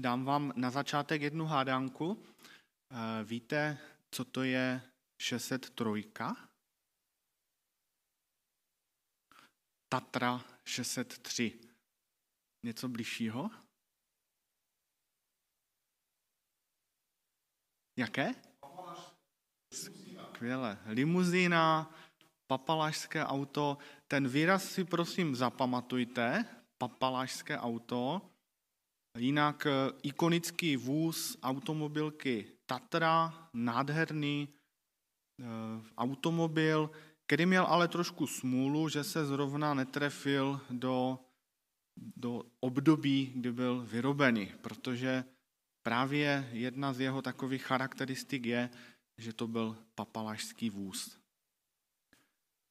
Dám vám na začátek jednu hádánku. Eh, víte, co to je 603? Tatra 603. Něco bližšího? Jaké? Skvěle. Limuzína, papalašské auto. Ten výraz si prosím zapamatujte. Papalašské auto. Jinak eh, ikonický vůz automobilky Tatra, nádherný eh, automobil, který měl ale trošku smůlu, že se zrovna netrefil do, do období, kdy byl vyrobený, protože právě jedna z jeho takových charakteristik je, že to byl papalašský vůz.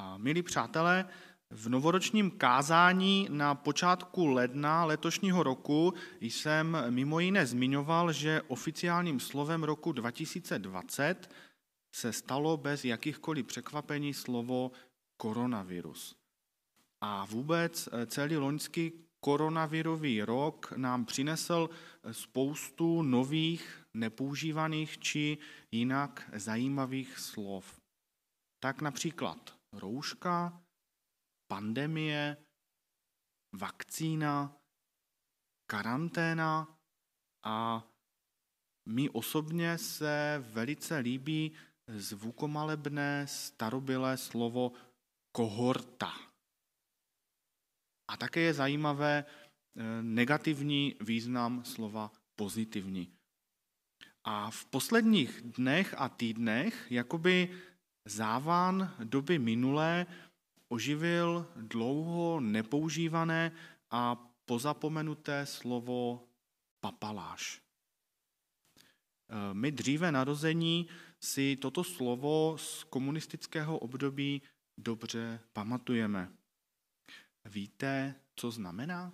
A milí přátelé, v novoročním kázání na počátku ledna letošního roku jsem mimo jiné zmiňoval, že oficiálním slovem roku 2020 se stalo bez jakýchkoliv překvapení slovo koronavirus. A vůbec celý loňský koronavirový rok nám přinesl spoustu nových, nepoužívaných či jinak zajímavých slov. Tak například rouška, pandemie, vakcína, karanténa a mi osobně se velice líbí zvukomalebné starobylé slovo kohorta. A také je zajímavé eh, negativní význam slova pozitivní. A v posledních dnech a týdnech jakoby závan doby minulé oživil dlouho nepoužívané a pozapomenuté slovo papaláš. Eh, my dříve narození si toto slovo z komunistického období dobře pamatujeme. Víte, co znamená?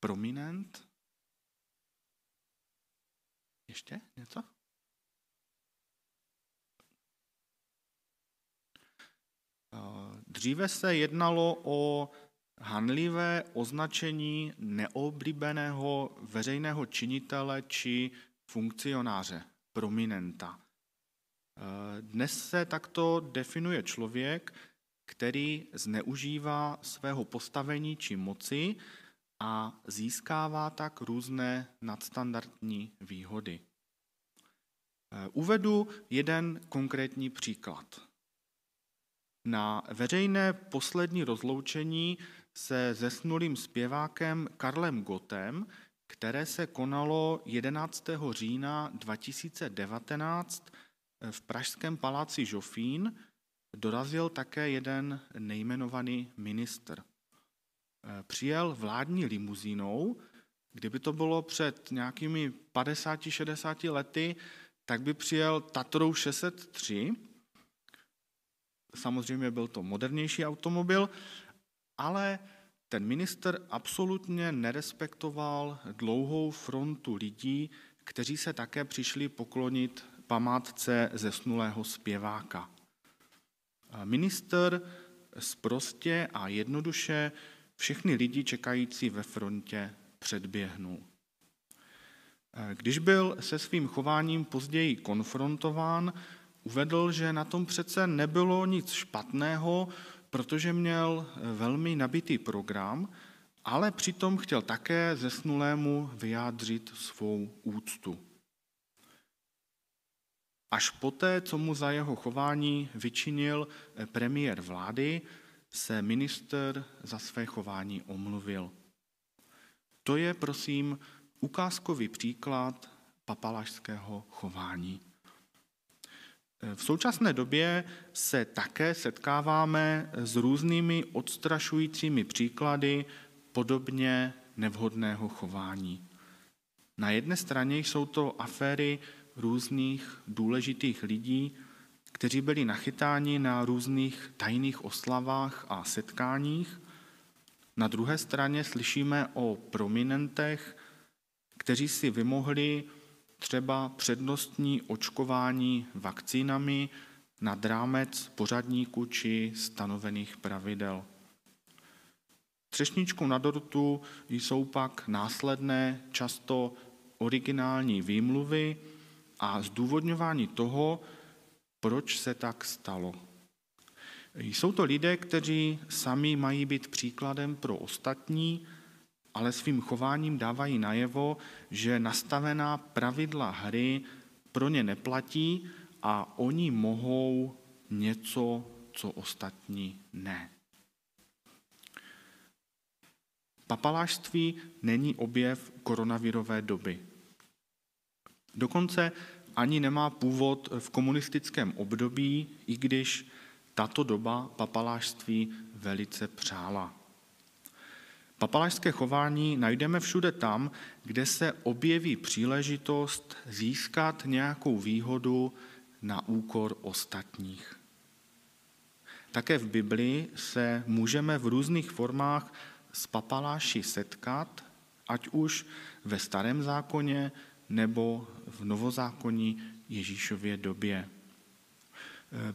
Prominent? Ještě něco? Dříve se jednalo o hanlivé označení neoblíbeného veřejného činitele či funkcionáře, prominenta. Dnes se takto definuje člověk, který zneužívá svého postavení či moci a získává tak různé nadstandardní výhody. Uvedu jeden konkrétní příklad. Na veřejné poslední rozloučení se zesnulým zpěvákem Karlem Gotem, které se konalo 11. října 2019 v Pražském paláci Žofín, dorazil také jeden nejmenovaný ministr. Přijel vládní limuzínou, kdyby to bylo před nějakými 50-60 lety, tak by přijel Tatrou 603, Samozřejmě byl to modernější automobil, ale ten minister absolutně nerespektoval dlouhou frontu lidí, kteří se také přišli poklonit památce zesnulého zpěváka. Minister sprostě a jednoduše všechny lidi čekající ve frontě předběhnul. Když byl se svým chováním později konfrontován, uvedl, že na tom přece nebylo nic špatného, protože měl velmi nabitý program, ale přitom chtěl také zesnulému vyjádřit svou úctu. Až poté, co mu za jeho chování vyčinil premiér vlády, se minister za své chování omluvil. To je, prosím, ukázkový příklad papalašského chování. V současné době se také setkáváme s různými odstrašujícími příklady podobně nevhodného chování. Na jedné straně jsou to aféry různých důležitých lidí, kteří byli nachytáni na různých tajných oslavách a setkáních. Na druhé straně slyšíme o prominentech, kteří si vymohli třeba přednostní očkování vakcínami nad rámec pořadníku či stanovených pravidel. Třešničkou na dortu jsou pak následné, často originální výmluvy a zdůvodňování toho, proč se tak stalo. Jsou to lidé, kteří sami mají být příkladem pro ostatní, ale svým chováním dávají najevo, že nastavená pravidla hry pro ně neplatí a oni mohou něco, co ostatní ne. Papalášství není objev koronavirové doby. Dokonce ani nemá původ v komunistickém období, i když tato doba papalášství velice přála. Papalášské chování najdeme všude tam, kde se objeví příležitost získat nějakou výhodu na úkor ostatních. Také v Biblii se můžeme v různých formách s papaláši setkat, ať už ve starém zákoně nebo v novozákonní Ježíšově době.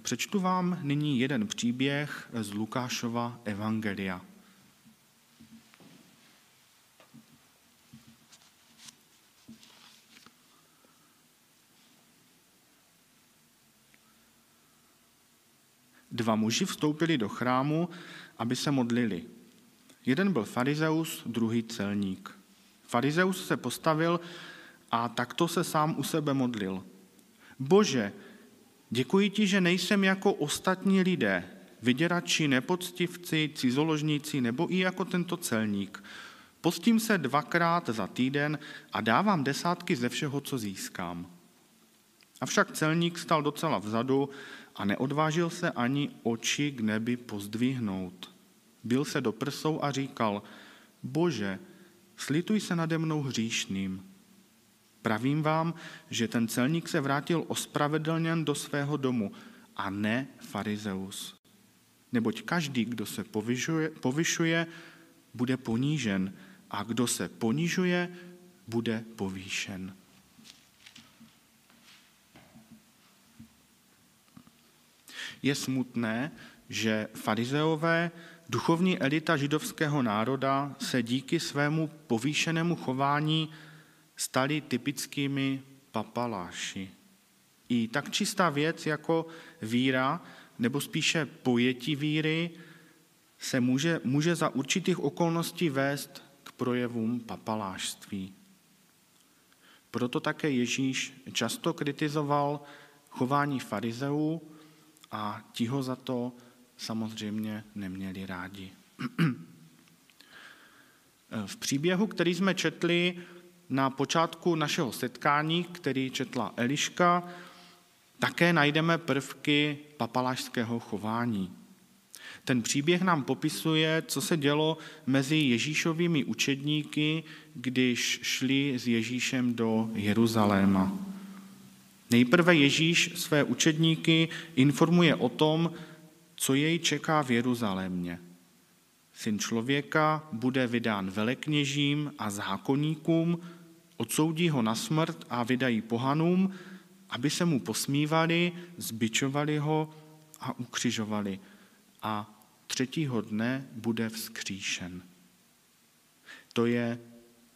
Přečtu vám nyní jeden příběh z Lukášova Evangelia. Dva muži vstoupili do chrámu, aby se modlili. Jeden byl farizeus, druhý celník. Farizeus se postavil a takto se sám u sebe modlil. Bože, děkuji ti, že nejsem jako ostatní lidé, vyděrači, nepoctivci, cizoložníci nebo i jako tento celník. Postím se dvakrát za týden a dávám desátky ze všeho, co získám. Avšak celník stal docela vzadu a neodvážil se ani oči k nebi pozdvihnout. Byl se do prsou a říkal, bože, slituj se nade mnou hříšným. Pravím vám, že ten celník se vrátil ospravedlněn do svého domu a ne farizeus. Neboť každý, kdo se povyšuje, povyšuje bude ponížen a kdo se ponižuje, bude povýšen. Je smutné, že farizeové, duchovní elita židovského národa, se díky svému povýšenému chování stali typickými papaláši. I tak čistá věc jako víra, nebo spíše pojetí víry, se může, může za určitých okolností vést k projevům papalášství. Proto také Ježíš často kritizoval chování farizeů a ti ho za to samozřejmě neměli rádi. V příběhu, který jsme četli na počátku našeho setkání, který četla Eliška, také najdeme prvky papalášského chování. Ten příběh nám popisuje, co se dělo mezi Ježíšovými učedníky, když šli s Ježíšem do Jeruzaléma. Nejprve Ježíš své učedníky informuje o tom, co jej čeká v Jeruzalémě. Syn člověka bude vydán velekněžím a zákonníkům, odsoudí ho na smrt a vydají pohanům, aby se mu posmívali, zbičovali ho a ukřižovali. A třetího dne bude vzkříšen. To je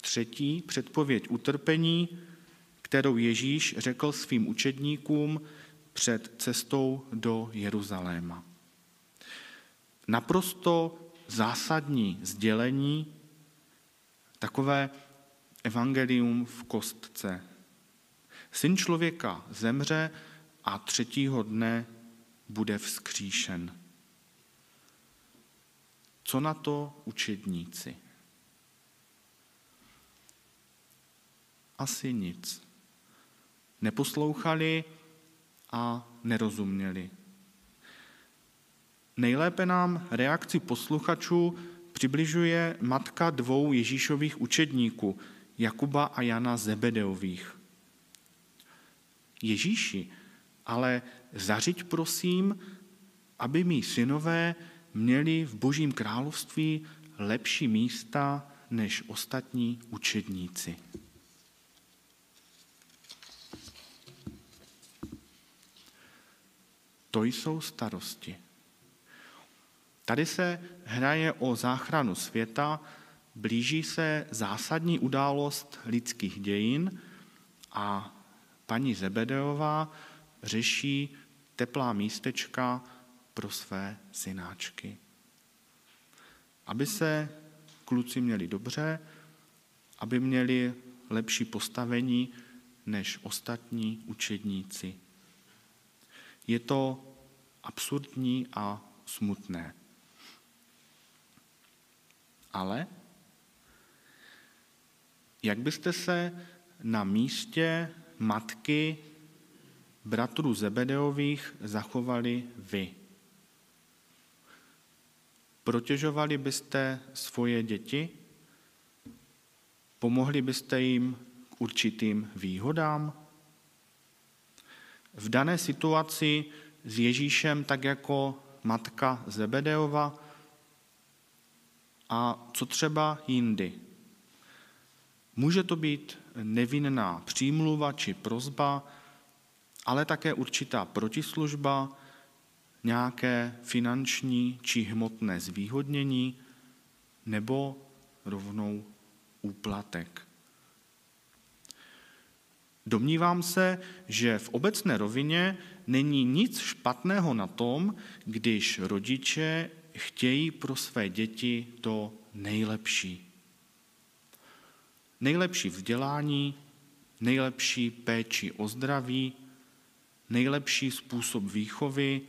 třetí předpověď utrpení, kterou Ježíš řekl svým učedníkům před cestou do Jeruzaléma. Naprosto zásadní sdělení, takové evangelium v kostce. Syn člověka zemře a třetího dne bude vzkříšen. Co na to učedníci? Asi nic neposlouchali a nerozuměli. Nejlépe nám reakci posluchačů přibližuje matka dvou Ježíšových učedníků, Jakuba a Jana Zebedeových. Ježíši, ale zařiď prosím, aby mý synové měli v Božím království lepší místa než ostatní učedníci. To jsou starosti. Tady se hraje o záchranu světa, blíží se zásadní událost lidských dějin a paní Zebedeová řeší teplá místečka pro své synáčky. Aby se kluci měli dobře, aby měli lepší postavení než ostatní učedníci. Je to absurdní a smutné. Ale jak byste se na místě matky bratrů Zebedeových zachovali vy? Protěžovali byste svoje děti? Pomohli byste jim k určitým výhodám? V dané situaci s Ježíšem tak jako matka Zebedeova a co třeba jindy. Může to být nevinná přímluva či prozba, ale také určitá protislužba, nějaké finanční či hmotné zvýhodnění nebo rovnou úplatek. Domnívám se, že v obecné rovině není nic špatného na tom, když rodiče chtějí pro své děti to nejlepší. Nejlepší vzdělání, nejlepší péči o zdraví, nejlepší způsob výchovy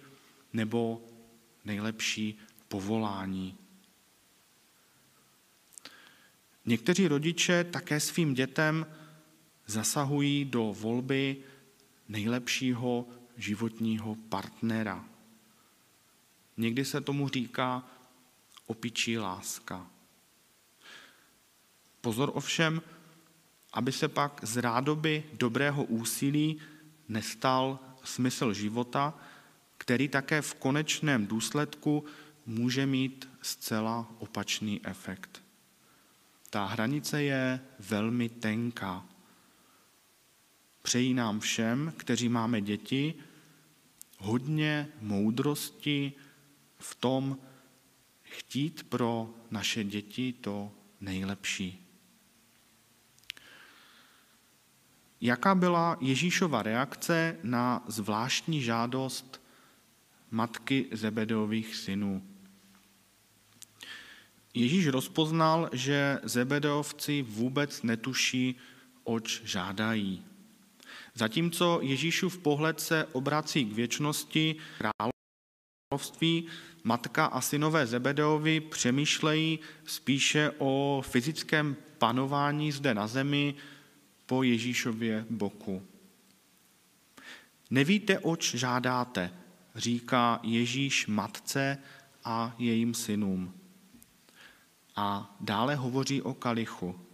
nebo nejlepší povolání. Někteří rodiče také svým dětem zasahují do volby nejlepšího životního partnera. Někdy se tomu říká opičí láska. Pozor ovšem, aby se pak z rádoby dobrého úsilí nestal smysl života, který také v konečném důsledku může mít zcela opačný efekt. Ta hranice je velmi tenká. Přejí nám všem, kteří máme děti, hodně moudrosti v tom chtít pro naše děti to nejlepší. Jaká byla Ježíšova reakce na zvláštní žádost matky Zebedeových synů? Ježíš rozpoznal, že Zebedeovci vůbec netuší, oč žádají. Zatímco Ježíšův pohled se obrací k věčnosti království, matka a synové Zebedeovi přemýšlejí spíše o fyzickém panování zde na zemi po Ježíšově boku. Nevíte, oč žádáte, říká Ježíš matce a jejím synům. A dále hovoří o kalichu.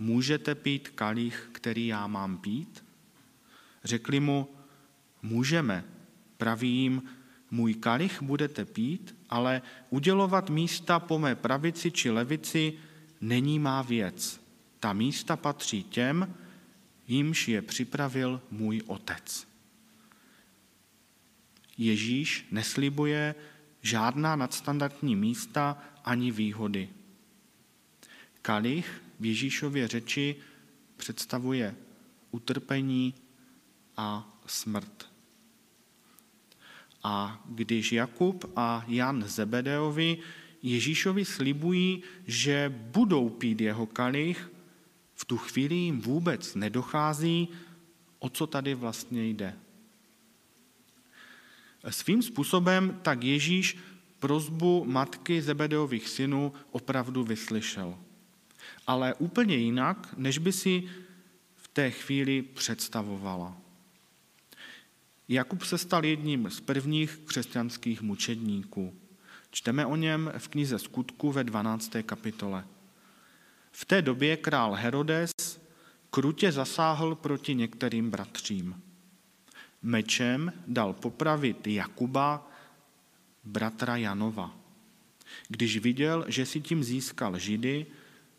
Můžete pít kalich, který já mám pít? Řekli mu, můžeme. Praví jim, můj kalich budete pít, ale udělovat místa po mé pravici či levici není má věc. Ta místa patří těm, jimž je připravil můj otec. Ježíš neslibuje žádná nadstandardní místa ani výhody. Kalich v Ježíšově řeči představuje utrpení a smrt. A když Jakub a Jan Zebedeovi Ježíšovi slibují, že budou pít jeho kalich, v tu chvíli jim vůbec nedochází, o co tady vlastně jde. Svým způsobem tak Ježíš prozbu matky Zebedeových synů opravdu vyslyšel. Ale úplně jinak, než by si v té chvíli představovala. Jakub se stal jedním z prvních křesťanských mučedníků. Čteme o něm v knize Skutku ve 12. kapitole. V té době král Herodes krutě zasáhl proti některým bratřím. Mečem dal popravit Jakuba, bratra Janova. Když viděl, že si tím získal Židy,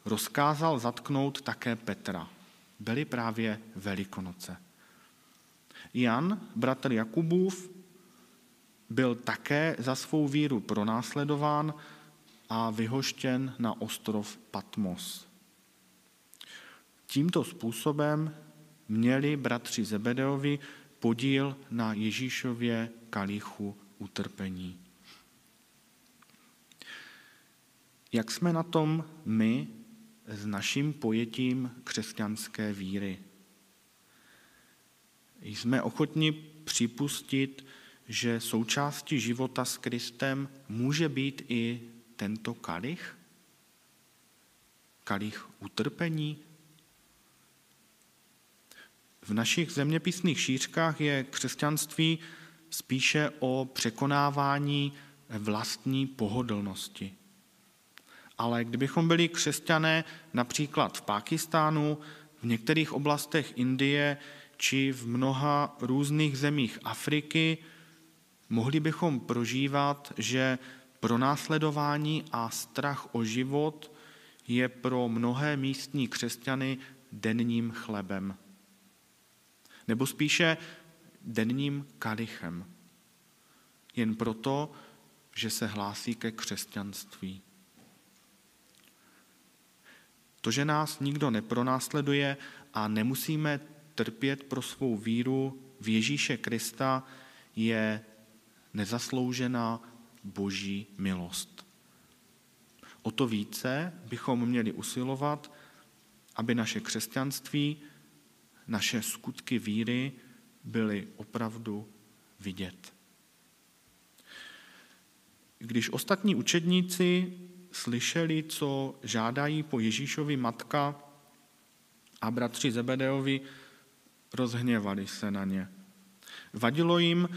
rozkázal zatknout také Petra. Byly právě Velikonoce. Jan, bratr Jakubův, byl také za svou víru pronásledován a vyhoštěn na ostrov Patmos. Tímto způsobem měli bratři Zebedeovi podíl na Ježíšově kalichu utrpení. Jak jsme na tom my s naším pojetím křesťanské víry? Jsme ochotni připustit, že součástí života s Kristem může být i tento kalich? Kalich utrpení? V našich zeměpisných šířkách je křesťanství spíše o překonávání vlastní pohodlnosti. Ale kdybychom byli křesťané například v Pákistánu, v některých oblastech Indie či v mnoha různých zemích Afriky, mohli bychom prožívat, že pronásledování a strach o život je pro mnohé místní křesťany denním chlebem. Nebo spíše denním kalichem. Jen proto, že se hlásí ke křesťanství. To, že nás nikdo nepronásleduje a nemusíme trpět pro svou víru v Ježíše Krista, je nezasloužená boží milost. O to více bychom měli usilovat, aby naše křesťanství, naše skutky víry byly opravdu vidět. Když ostatní učedníci slyšeli, co žádají po Ježíšovi matka a bratři Zebedeovi, rozhněvali se na ně. Vadilo jim,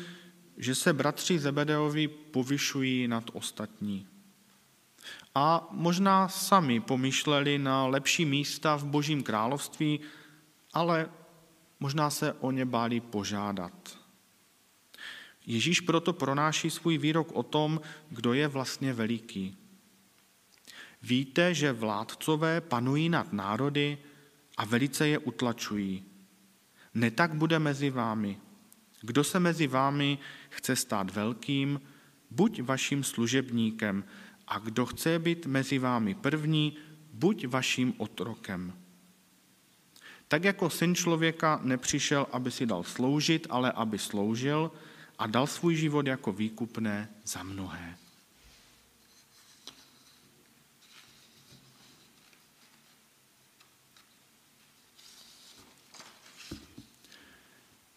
že se bratři Zebedeovi povyšují nad ostatní. A možná sami pomýšleli na lepší místa v Božím království, ale možná se o ně báli požádat. Ježíš proto pronáší svůj výrok o tom, kdo je vlastně veliký. Víte, že vládcové panují nad národy a velice je utlačují. Ne tak bude mezi vámi. Kdo se mezi vámi chce stát velkým, buď vaším služebníkem, a kdo chce být mezi vámi první, buď vaším otrokem. Tak jako syn člověka nepřišel, aby si dal sloužit, ale aby sloužil a dal svůj život jako výkupné za mnohé.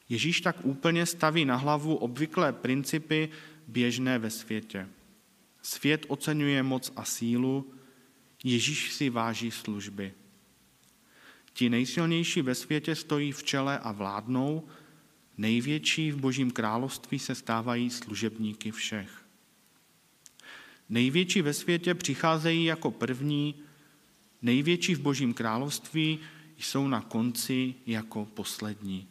Ježíš tak úplně staví na hlavu obvyklé principy běžné ve světě. Svět oceňuje moc a sílu, Ježíš si váží služby. Ti nejsilnější ve světě stojí v čele a vládnou, největší v Božím království se stávají služebníky všech. Největší ve světě přicházejí jako první, největší v Božím království jsou na konci jako poslední.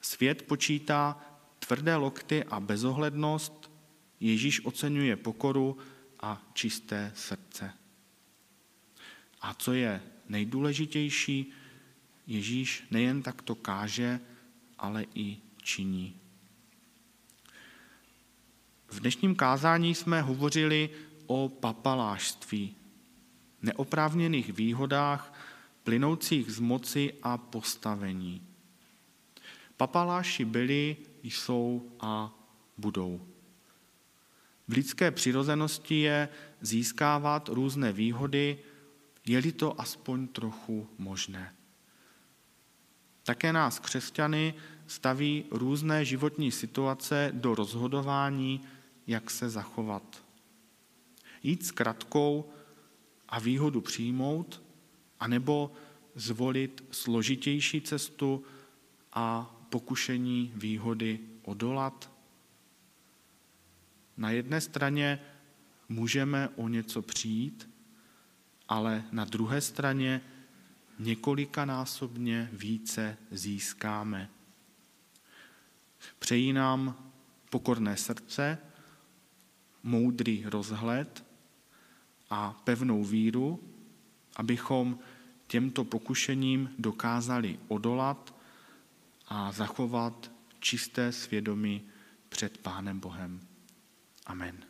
Svět počítá tvrdé lokty a bezohlednost, Ježíš oceňuje pokoru a čisté srdce. A co je nejdůležitější, Ježíš nejen takto káže, ale i činí. V dnešním kázání jsme hovořili o papalášství, neoprávněných výhodách plynoucích z moci a postavení. Papaláši byli, jsou a budou. V lidské přirozenosti je získávat různé výhody, je-li to aspoň trochu možné. Také nás, křesťany, staví různé životní situace do rozhodování, jak se zachovat. Jít s kratkou a výhodu přijmout, anebo zvolit složitější cestu a pokušení výhody odolat? Na jedné straně můžeme o něco přijít, ale na druhé straně několikanásobně více získáme. Přejí nám pokorné srdce, moudrý rozhled a pevnou víru, abychom těmto pokušením dokázali odolat a zachovat čisté svědomí před Pánem Bohem. Amen.